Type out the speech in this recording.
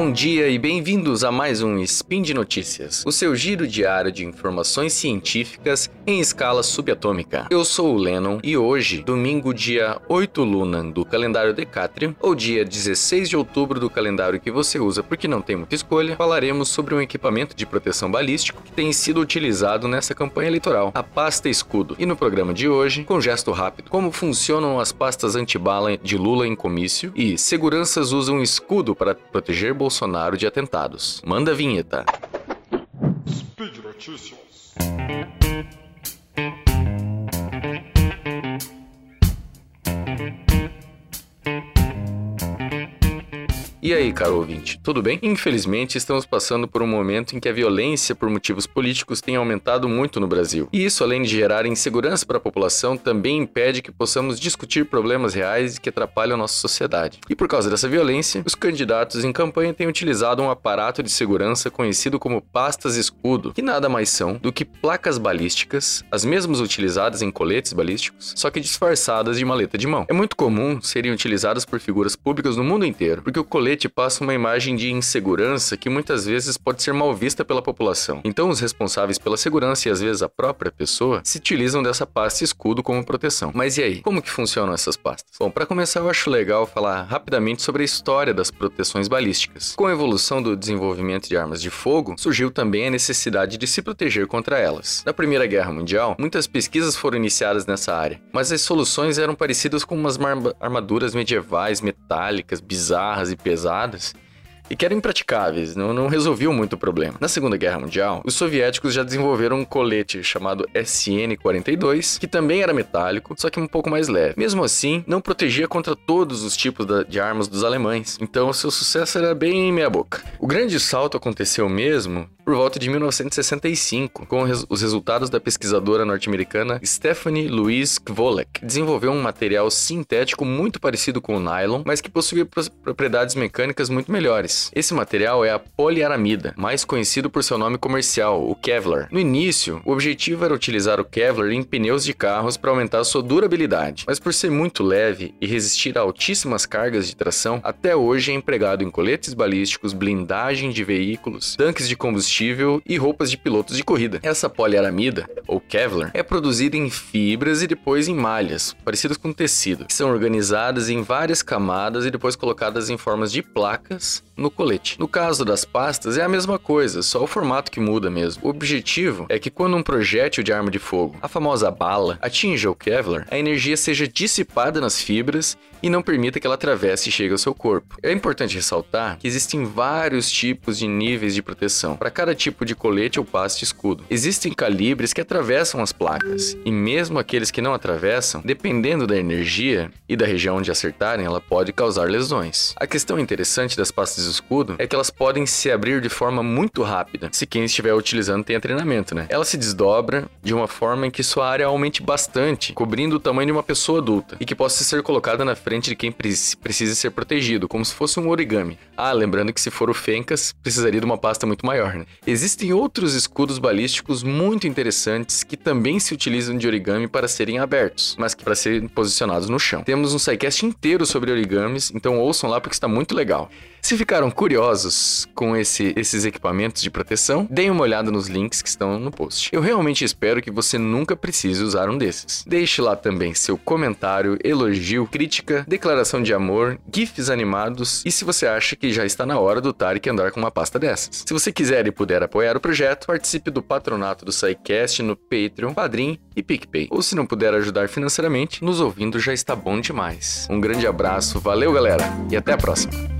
Bom dia e bem-vindos a mais um Spin de Notícias, o seu giro diário de informações científicas em escala subatômica. Eu sou o Lennon e hoje, domingo dia 8 Lunan do calendário Decatrium, ou dia 16 de outubro do calendário que você usa porque não tem muita escolha, falaremos sobre um equipamento de proteção balístico que tem sido utilizado nessa campanha eleitoral, a pasta escudo. E no programa de hoje, com gesto rápido, como funcionam as pastas antibala de Lula em comício e seguranças usam escudo para proteger Bolsonaro de atentados. Manda a vinheta. Speed Notícias. E aí, caro ouvinte, tudo bem? Infelizmente, estamos passando por um momento em que a violência por motivos políticos tem aumentado muito no Brasil. E isso, além de gerar insegurança para a população, também impede que possamos discutir problemas reais que atrapalham nossa sociedade. E por causa dessa violência, os candidatos em campanha têm utilizado um aparato de segurança conhecido como pastas escudo, que nada mais são do que placas balísticas, as mesmas utilizadas em coletes balísticos, só que disfarçadas de maleta de mão. É muito comum serem utilizadas por figuras públicas no mundo inteiro, porque o colete passa uma imagem de insegurança que muitas vezes pode ser mal vista pela população. Então, os responsáveis pela segurança e às vezes a própria pessoa se utilizam dessa pasta escudo como proteção. Mas e aí? Como que funcionam essas pastas? Bom, para começar, eu acho legal falar rapidamente sobre a história das proteções balísticas. Com a evolução do desenvolvimento de armas de fogo, surgiu também a necessidade de se proteger contra elas. Na Primeira Guerra Mundial, muitas pesquisas foram iniciadas nessa área, mas as soluções eram parecidas com umas armaduras medievais metálicas, bizarras e pesadas pesadas e que eram impraticáveis, não, não resolviam muito o problema. Na Segunda Guerra Mundial, os soviéticos já desenvolveram um colete chamado SN-42, que também era metálico, só que um pouco mais leve. Mesmo assim, não protegia contra todos os tipos de armas dos alemães, então seu sucesso era bem meia-boca. Grande salto aconteceu mesmo por volta de 1965, com os resultados da pesquisadora norte-americana Stephanie Louise Kvolek, desenvolveu um material sintético muito parecido com o nylon, mas que possuía propriedades mecânicas muito melhores. Esse material é a poliaramida, mais conhecido por seu nome comercial, o Kevlar. No início, o objetivo era utilizar o Kevlar em pneus de carros para aumentar sua durabilidade, mas por ser muito leve e resistir a altíssimas cargas de tração, até hoje é empregado em coletes balísticos, blindagem de veículos, tanques de combustível e roupas de pilotos de corrida. Essa poliaramida, ou Kevlar, é produzida em fibras e depois em malhas, parecidas com tecido, que são organizadas em várias camadas e depois colocadas em formas de placas no colete. No caso das pastas, é a mesma coisa, só o formato que muda mesmo. O objetivo é que quando um projétil de arma de fogo, a famosa bala, atinja o Kevlar, a energia seja dissipada nas fibras e não permita que ela atravesse e chegue ao seu corpo. É importante ressaltar que existem vários tipos de níveis de proteção para cada tipo de colete ou pasta escudo. Existem calibres que atravessam as placas, e mesmo aqueles que não atravessam, dependendo da energia e da região onde acertarem, ela pode causar lesões. A questão interessante das pastas escudo é que elas podem se abrir de forma muito rápida, se quem estiver utilizando tenha treinamento, né? Ela se desdobra de uma forma em que sua área aumente bastante, cobrindo o tamanho de uma pessoa adulta, e que possa ser colocada na frente de quem precisa ser protegido, como se fosse um origami. Ah, lembrando que se for o Fencas, precisaria de uma pasta muito maior, né? Existem outros escudos balísticos muito interessantes que também se utilizam de origami para serem abertos, mas que para serem posicionados no chão. Temos um sidecast inteiro sobre origamis, então ouçam lá porque está muito legal. Se ficaram curiosos com esse, esses equipamentos de proteção, deem uma olhada nos links que estão no post. Eu realmente espero que você nunca precise usar um desses. Deixe lá também seu comentário, elogio, crítica, declaração de amor, GIFs animados e se você acha que já está na hora do Tarek andar com uma pasta dessas. Se você quiser e puder apoiar o projeto, participe do patronato do SciCast no Patreon, Padrim e PicPay. Ou se não puder ajudar financeiramente, nos ouvindo já está bom demais. Um grande abraço, valeu galera e até a próxima.